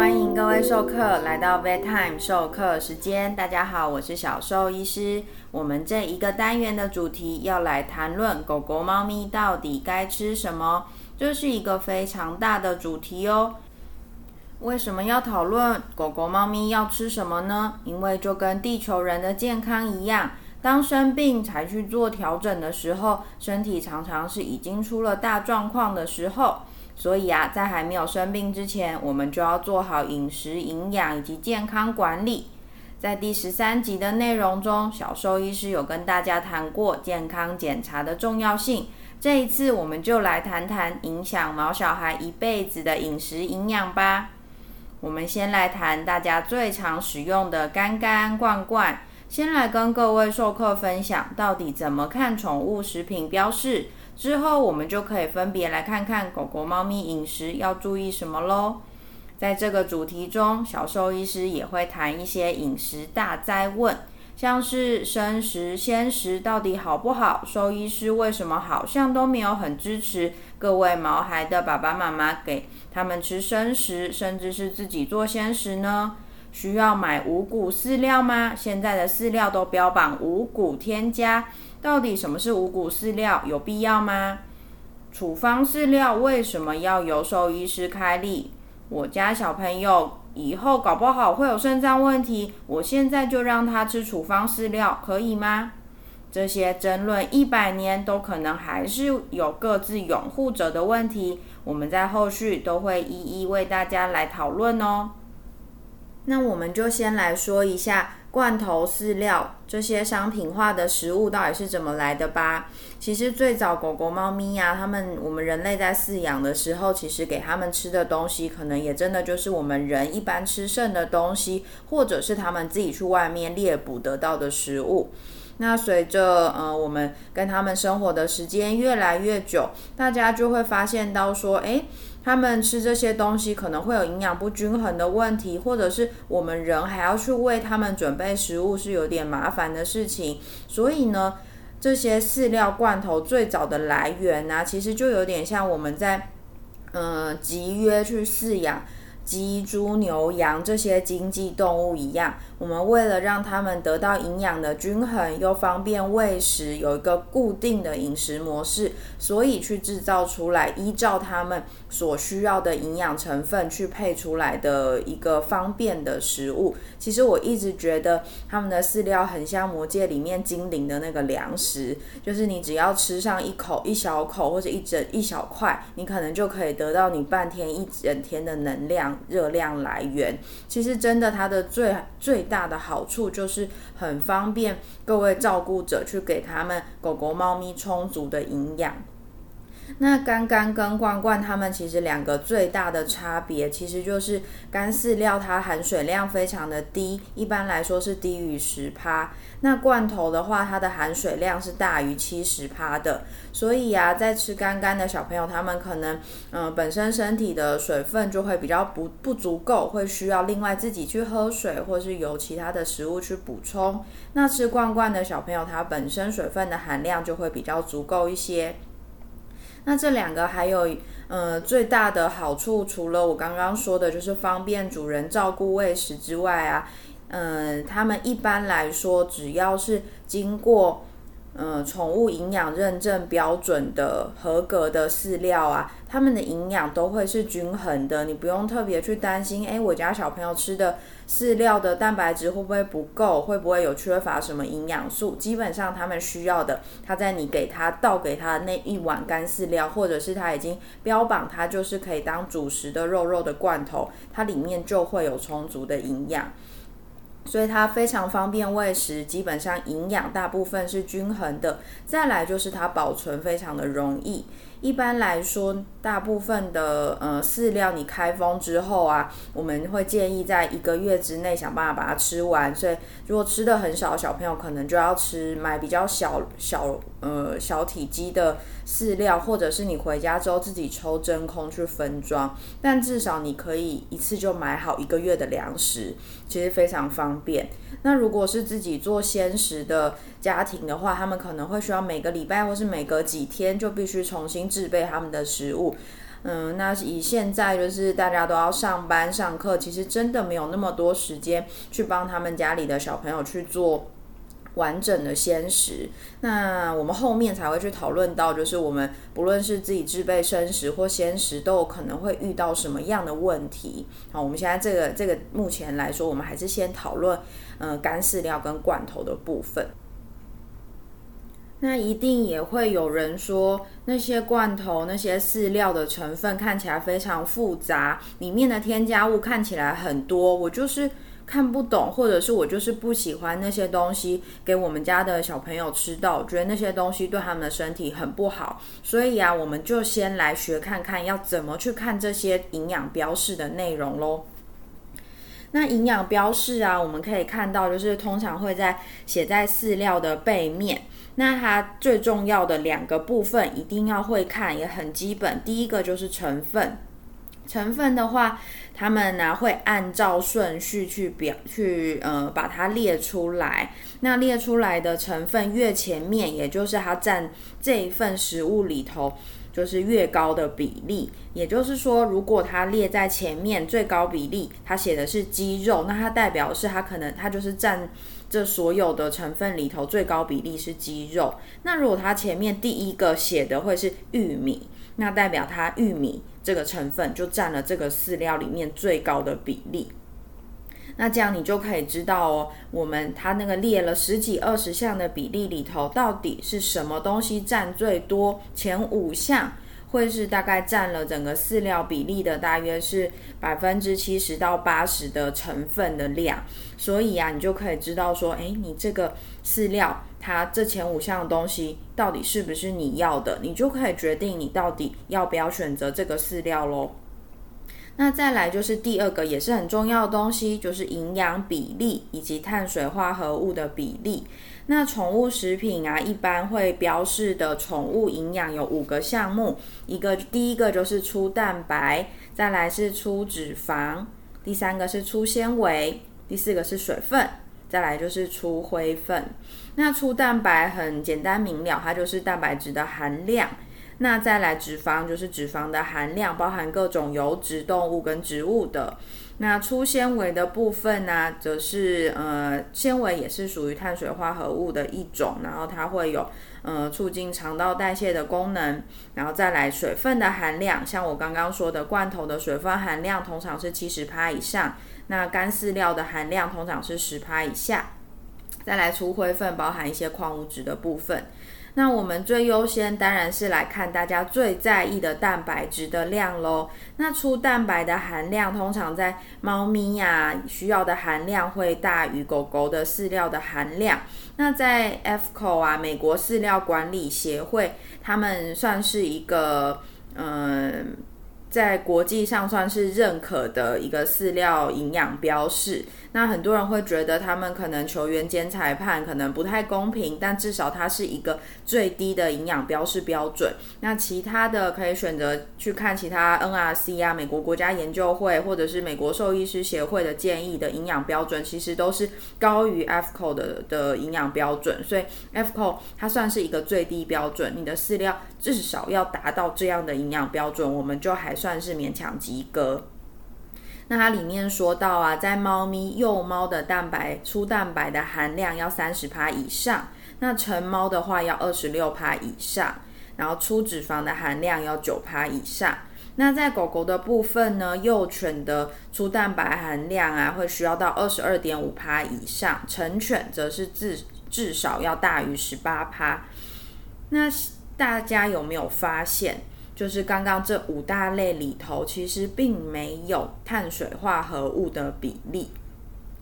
欢迎各位授课来到 Vet Time 授课时间。大家好，我是小兽医师。我们这一个单元的主题要来谈论狗狗、猫咪到底该吃什么，这是一个非常大的主题哦。为什么要讨论狗狗、猫咪要吃什么呢？因为就跟地球人的健康一样，当生病才去做调整的时候，身体常常是已经出了大状况的时候。所以啊，在还没有生病之前，我们就要做好饮食、营养以及健康管理。在第十三集的内容中，小兽医师有跟大家谈过健康检查的重要性。这一次，我们就来谈谈影响毛小孩一辈子的饮食营养吧。我们先来谈大家最常使用的干干罐罐。先来跟各位授课分享，到底怎么看宠物食品标示。之后，我们就可以分别来看看狗狗、猫咪饮食要注意什么喽。在这个主题中，小兽医师也会谈一些饮食大灾问，像是生食、鲜食到底好不好？兽医师为什么好像都没有很支持各位毛孩的爸爸妈妈给他们吃生食，甚至是自己做鲜食呢？需要买五谷饲料吗？现在的饲料都标榜五谷添加。到底什么是五谷饲料？有必要吗？处方饲料为什么要由兽医师开立？我家小朋友以后搞不好会有肾脏问题，我现在就让他吃处方饲料，可以吗？这些争论一百年都可能还是有各自拥护者的问题，我们在后续都会一一为大家来讨论哦。那我们就先来说一下。罐头饲料这些商品化的食物到底是怎么来的吧？其实最早狗狗、猫咪呀，它们我们人类在饲养的时候，其实给它们吃的东西，可能也真的就是我们人一般吃剩的东西，或者是它们自己去外面猎捕得到的食物。那随着呃我们跟它们生活的时间越来越久，大家就会发现到说，诶。他们吃这些东西可能会有营养不均衡的问题，或者是我们人还要去为他们准备食物是有点麻烦的事情。所以呢，这些饲料罐头最早的来源呢，其实就有点像我们在嗯集约去饲养。鸡、猪、牛、羊这些经济动物一样，我们为了让它们得到营养的均衡，又方便喂食，有一个固定的饮食模式，所以去制造出来，依照它们所需要的营养成分去配出来的一个方便的食物。其实我一直觉得他们的饲料很像魔界里面精灵的那个粮食，就是你只要吃上一口、一小口或者一整一小块，你可能就可以得到你半天、一整天的能量。热量来源，其实真的它的最最大的好处就是很方便各位照顾者去给他们狗狗、猫咪充足的营养。那干干跟罐罐，它们其实两个最大的差别，其实就是干饲料它含水量非常的低，一般来说是低于十趴。那罐头的话，它的含水量是大于七十趴的。所以啊，在吃干干的小朋友，他们可能嗯本身身体的水分就会比较不不足够，会需要另外自己去喝水，或是由其他的食物去补充。那吃罐罐的小朋友，他本身水分的含量就会比较足够一些。那这两个还有，呃，最大的好处，除了我刚刚说的，就是方便主人照顾喂食之外啊，嗯，他们一般来说，只要是经过。嗯，宠物营养认证标准的合格的饲料啊，它们的营养都会是均衡的，你不用特别去担心，诶，我家小朋友吃的饲料的蛋白质会不会不够，会不会有缺乏什么营养素？基本上他们需要的，他在你给他倒给他那一碗干饲料，或者是他已经标榜它就是可以当主食的肉肉的罐头，它里面就会有充足的营养。所以它非常方便喂食，基本上营养大部分是均衡的。再来就是它保存非常的容易。一般来说，大部分的呃饲料你开封之后啊，我们会建议在一个月之内想办法把它吃完。所以如果吃的很少，小朋友可能就要吃买比较小小呃小体积的饲料，或者是你回家之后自己抽真空去分装。但至少你可以一次就买好一个月的粮食，其实非常方便。那如果是自己做鲜食的家庭的话，他们可能会需要每个礼拜或是每隔几天就必须重新制备他们的食物。嗯，那以现在就是大家都要上班上课，其实真的没有那么多时间去帮他们家里的小朋友去做。完整的鲜食，那我们后面才会去讨论到，就是我们不论是自己制备生食或鲜食，都有可能会遇到什么样的问题。好，我们现在这个这个目前来说，我们还是先讨论，嗯，干饲料跟罐头的部分。那一定也会有人说，那些罐头、那些饲料的成分看起来非常复杂，里面的添加物看起来很多，我就是。看不懂，或者是我就是不喜欢那些东西给我们家的小朋友吃到，觉得那些东西对他们的身体很不好。所以啊，我们就先来学看看要怎么去看这些营养标示的内容喽。那营养标示啊，我们可以看到，就是通常会在写在饲料的背面。那它最重要的两个部分一定要会看，也很基本。第一个就是成分。成分的话，他们呢会按照顺序去表去呃把它列出来。那列出来的成分越前面，也就是它占这一份食物里头就是越高的比例。也就是说，如果它列在前面最高比例，它写的是鸡肉，那它代表是它可能它就是占这所有的成分里头最高比例是鸡肉。那如果它前面第一个写的会是玉米，那代表它玉米。这个成分就占了这个饲料里面最高的比例，那这样你就可以知道哦，我们它那个列了十几二十项的比例里头，到底是什么东西占最多？前五项会是大概占了整个饲料比例的大约是百分之七十到八十的成分的量，所以啊，你就可以知道说，诶，你这个饲料。它这前五项的东西到底是不是你要的，你就可以决定你到底要不要选择这个饲料喽。那再来就是第二个也是很重要的东西，就是营养比例以及碳水化合物的比例。那宠物食品啊，一般会标示的宠物营养有五个项目，一个第一个就是粗蛋白，再来是粗脂肪，第三个是粗纤维，第四个是水分。再来就是粗灰分，那粗蛋白很简单明了，它就是蛋白质的含量。那再来脂肪就是脂肪的含量，包含各种油脂、动物跟植物的。那粗纤维的部分呢，则是呃纤维也是属于碳水化合物的一种，然后它会有呃促进肠道代谢的功能。然后再来水分的含量，像我刚刚说的罐头的水分含量通常是七十帕以上。那干饲料的含量通常是十帕以下，再来粗灰分包含一些矿物质的部分。那我们最优先当然是来看大家最在意的蛋白质的量喽。那粗蛋白的含量通常在猫咪呀需要的含量会大于狗狗的饲料的含量。那在 FCO 啊美国饲料管理协会，他们算是一个嗯。在国际上算是认可的一个饲料营养标示。那很多人会觉得他们可能球员兼裁判可能不太公平，但至少它是一个最低的营养标示标准。那其他的可以选择去看其他 NRC 啊、美国国家研究会或者是美国兽医师协会的建议的营养标准，其实都是高于 FCO 的的营养标准。所以 FCO 它算是一个最低标准，你的饲料至少要达到这样的营养标准，我们就还算是勉强及格。那它里面说到啊，在猫咪幼猫的蛋白粗蛋白的含量要三十趴以上，那成猫的话要二十六趴以上，然后粗脂肪的含量要九趴以上。那在狗狗的部分呢，幼犬的粗蛋白含量啊会需要到二十二点五趴以上，成犬则是至至少要大于十八趴。那大家有没有发现？就是刚刚这五大类里头，其实并没有碳水化合物的比例。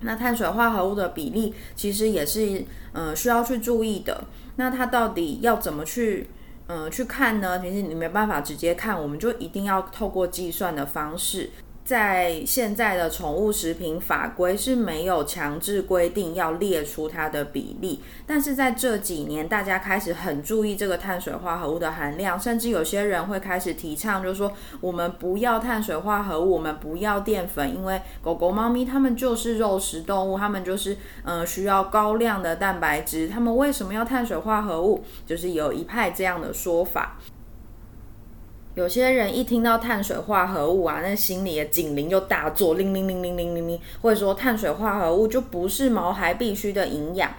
那碳水化合物的比例其实也是嗯需要去注意的。那它到底要怎么去嗯去看呢？其实你没办法直接看，我们就一定要透过计算的方式。在现在的宠物食品法规是没有强制规定要列出它的比例，但是在这几年，大家开始很注意这个碳水化合物的含量，甚至有些人会开始提倡，就是说我们不要碳水化合物，我们不要淀粉，因为狗狗、猫咪它们就是肉食动物，它们就是嗯需要高量的蛋白质，它们为什么要碳水化合物？就是有一派这样的说法。有些人一听到碳水化合物啊，那心里的警铃就大作，铃铃铃铃铃铃铃，或者说碳水化合物就不是毛孩必须的营养。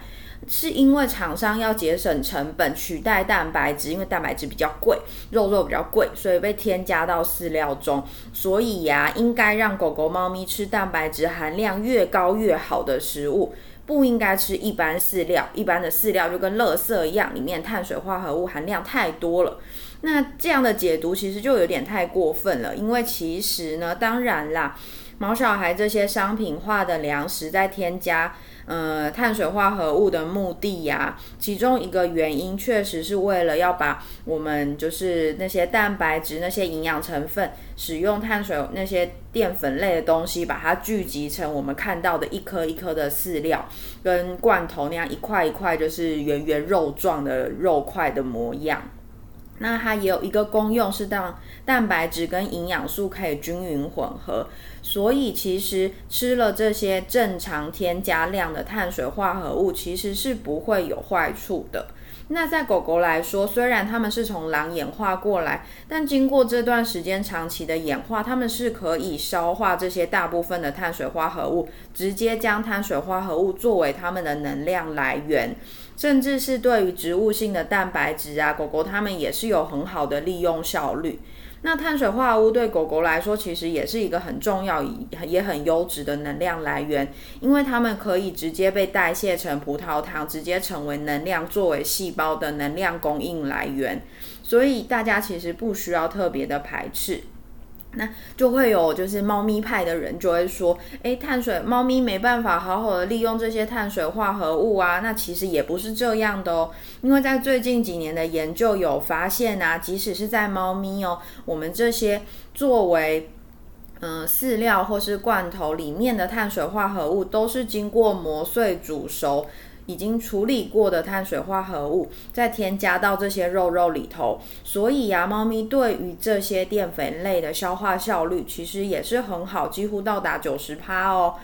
是因为厂商要节省成本，取代蛋白质，因为蛋白质比较贵，肉肉比较贵，所以被添加到饲料中。所以呀，应该让狗狗、猫咪吃蛋白质含量越高越好的食物，不应该吃一般饲料。一般的饲料就跟垃圾一样，里面碳水化合物含量太多了。那这样的解读其实就有点太过分了，因为其实呢，当然啦，毛小孩这些商品化的粮食在添加。呃，碳水化合物的目的呀，其中一个原因确实是为了要把我们就是那些蛋白质、那些营养成分，使用碳水那些淀粉类的东西，把它聚集成我们看到的一颗一颗的饲料跟罐头那样一块一块，就是圆圆肉状的肉块的模样。那它也有一个功用，是让蛋白质跟营养素可以均匀混合。所以其实吃了这些正常添加量的碳水化合物，其实是不会有坏处的。那在狗狗来说，虽然它们是从狼演化过来，但经过这段时间长期的演化，它们是可以消化这些大部分的碳水化合物，直接将碳水化合物作为它们的能量来源。甚至是对于植物性的蛋白质啊，狗狗它们也是有很好的利用效率。那碳水化合物对狗狗来说，其实也是一个很重要、也很优质的能量来源，因为它们可以直接被代谢成葡萄糖，直接成为能量，作为细胞的能量供应来源。所以大家其实不需要特别的排斥。那就会有就是猫咪派的人就会说，诶，碳水猫咪没办法好好的利用这些碳水化合物啊。那其实也不是这样的哦，因为在最近几年的研究有发现啊，即使是在猫咪哦，我们这些作为嗯饲料或是罐头里面的碳水化合物，都是经过磨碎煮熟。已经处理过的碳水化合物，再添加到这些肉肉里头，所以呀，猫咪对于这些淀粉类的消化效率其实也是很好，几乎到达九十趴哦。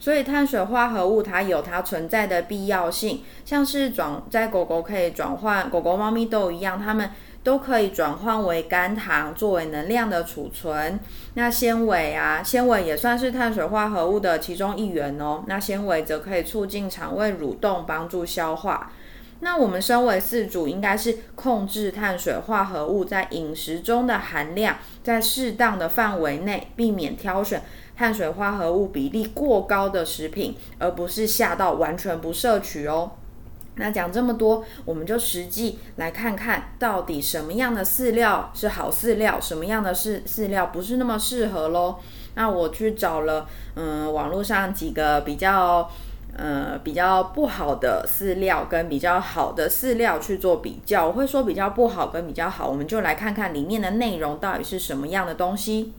所以碳水化合物它有它存在的必要性，像是转在狗狗可以转换，狗狗、猫咪都一样，它们。都可以转换为肝糖作为能量的储存。那纤维啊，纤维也算是碳水化合物的其中一员哦。那纤维则可以促进肠胃蠕动，帮助消化。那我们身为四主，应该是控制碳水化合物在饮食中的含量，在适当的范围内，避免挑选碳水化合物比例过高的食品，而不是下到完全不摄取哦。那讲这么多，我们就实际来看看到底什么样的饲料是好饲料，什么样的饲饲料不是那么适合喽。那我去找了，嗯，网络上几个比较，呃，比较不好的饲料跟比较好的饲料去做比较。我会说比较不好跟比较好，我们就来看看里面的内容到底是什么样的东西。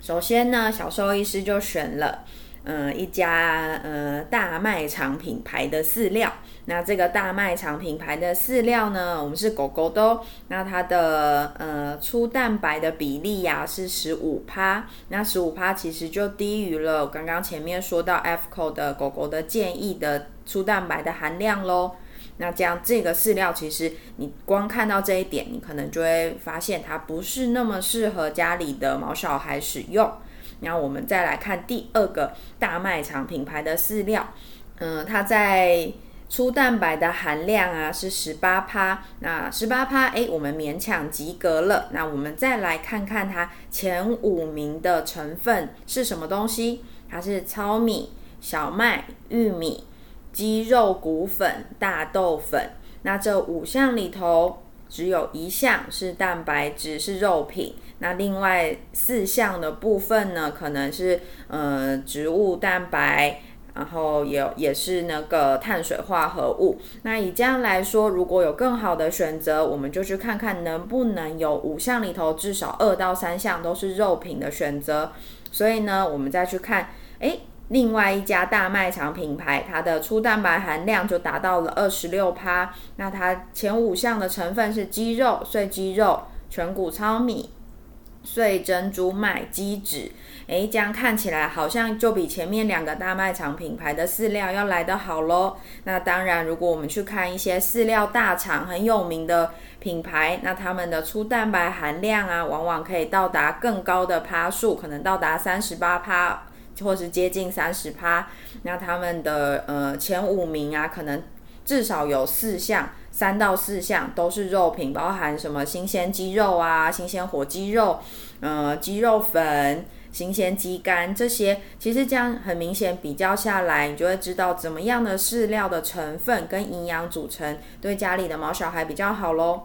首先呢，小兽医师就选了。嗯，一家呃大卖场品牌的饲料，那这个大卖场品牌的饲料呢，我们是狗狗的，那它的呃粗蛋白的比例呀是十五趴，那十五趴其实就低于了刚刚前面说到 F Co 的狗狗的建议的粗蛋白的含量喽。那这样这个饲料其实你光看到这一点，你可能就会发现它不是那么适合家里的毛小孩使用。然后我们再来看第二个大卖场品牌的饲料，嗯，它在粗蛋白的含量啊是十八趴，那十八趴，哎，我们勉强及格了。那我们再来看看它前五名的成分是什么东西？它是糙米、小麦、玉米、鸡肉骨粉、大豆粉。那这五项里头，只有一项是蛋白质，是肉品。那另外四项的部分呢，可能是呃植物蛋白，然后也也是那个碳水化合物。那以这样来说，如果有更好的选择，我们就去看看能不能有五项里头至少二到三项都是肉品的选择。所以呢，我们再去看，诶，另外一家大卖场品牌，它的粗蛋白含量就达到了二十六趴。那它前五项的成分是鸡肉、碎鸡肉、全谷糙米。碎珍珠麦鸡脂。诶，这样看起来好像就比前面两个大卖场品牌的饲料要来得好喽。那当然，如果我们去看一些饲料大厂很有名的品牌，那他们的粗蛋白含量啊，往往可以到达更高的趴数，可能到达三十八趴，或是接近三十趴。那他们的呃前五名啊，可能至少有四项，三到四项都是肉品，包含什么新鲜鸡肉啊、新鲜火鸡肉、呃鸡肉粉。新鲜鸡肝这些，其实这样很明显比较下来，你就会知道怎么样的饲料的成分跟营养组成对家里的毛小孩比较好喽。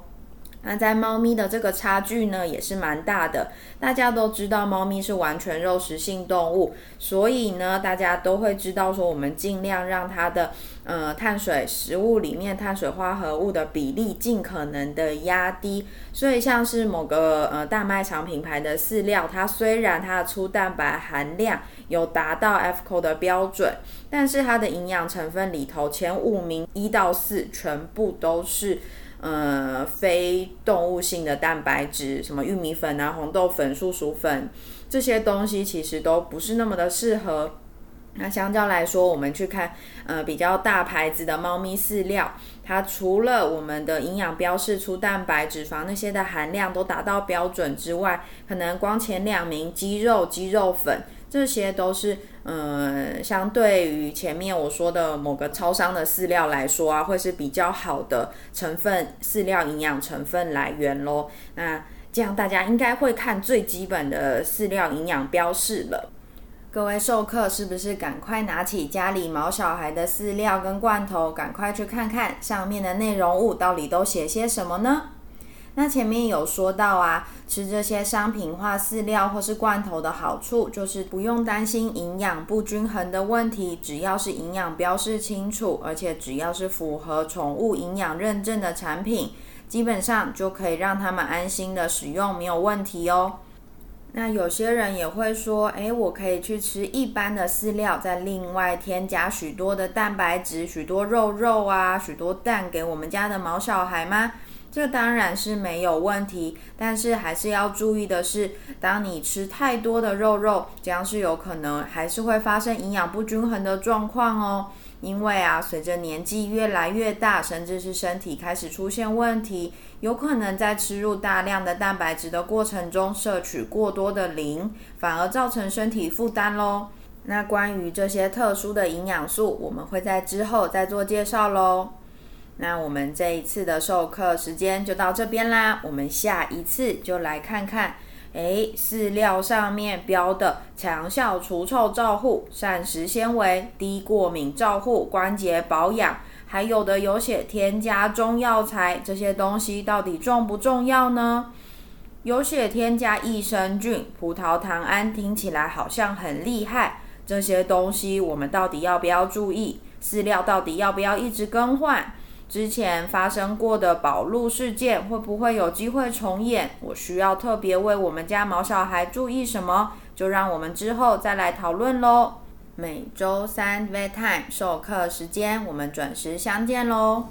那在猫咪的这个差距呢，也是蛮大的。大家都知道，猫咪是完全肉食性动物，所以呢，大家都会知道说，我们尽量让它的呃碳水食物里面碳水化合物的比例尽可能的压低。所以像是某个呃大卖场品牌的饲料，它虽然它的粗蛋白含量有达到 FCO 的标准，但是它的营养成分里头前五名一到四全部都是。呃，非动物性的蛋白质，什么玉米粉啊、红豆粉、素薯粉这些东西，其实都不是那么的适合。那相较来说，我们去看呃比较大牌子的猫咪饲料，它除了我们的营养标示出蛋白、脂肪那些的含量都达到标准之外，可能光前两名鸡肉、鸡肉粉。这些都是，嗯，相对于前面我说的某个超商的饲料来说啊，会是比较好的成分饲料营养成分来源喽。那这样大家应该会看最基本的饲料营养标示了。各位授课是不是赶快拿起家里毛小孩的饲料跟罐头，赶快去看看上面的内容物到底都写些什么呢？那前面有说到啊，吃这些商品化饲料或是罐头的好处，就是不用担心营养不均衡的问题。只要是营养标示清楚，而且只要是符合宠物营养认证的产品，基本上就可以让他们安心的使用，没有问题哦。那有些人也会说，诶，我可以去吃一般的饲料，再另外添加许多的蛋白质、许多肉肉啊、许多蛋给我们家的毛小孩吗？这当然是没有问题，但是还是要注意的是，当你吃太多的肉肉，这样是有可能还是会发生营养不均衡的状况哦。因为啊，随着年纪越来越大，甚至是身体开始出现问题，有可能在吃入大量的蛋白质的过程中，摄取过多的磷，反而造成身体负担喽。那关于这些特殊的营养素，我们会在之后再做介绍喽。那我们这一次的授课时间就到这边啦，我们下一次就来看看，哎，饲料上面标的强效除臭照护、膳食纤维、低过敏照护、关节保养，还有的有写添加中药材，这些东西到底重不重要呢？有写添加益生菌、葡萄糖胺，听起来好像很厉害，这些东西我们到底要不要注意？饲料到底要不要一直更换？之前发生过的宝路事件会不会有机会重演？我需要特别为我们家毛小孩注意什么？就让我们之后再来讨论喽。每周三 Vet Time 授课时间，我们准时相见喽。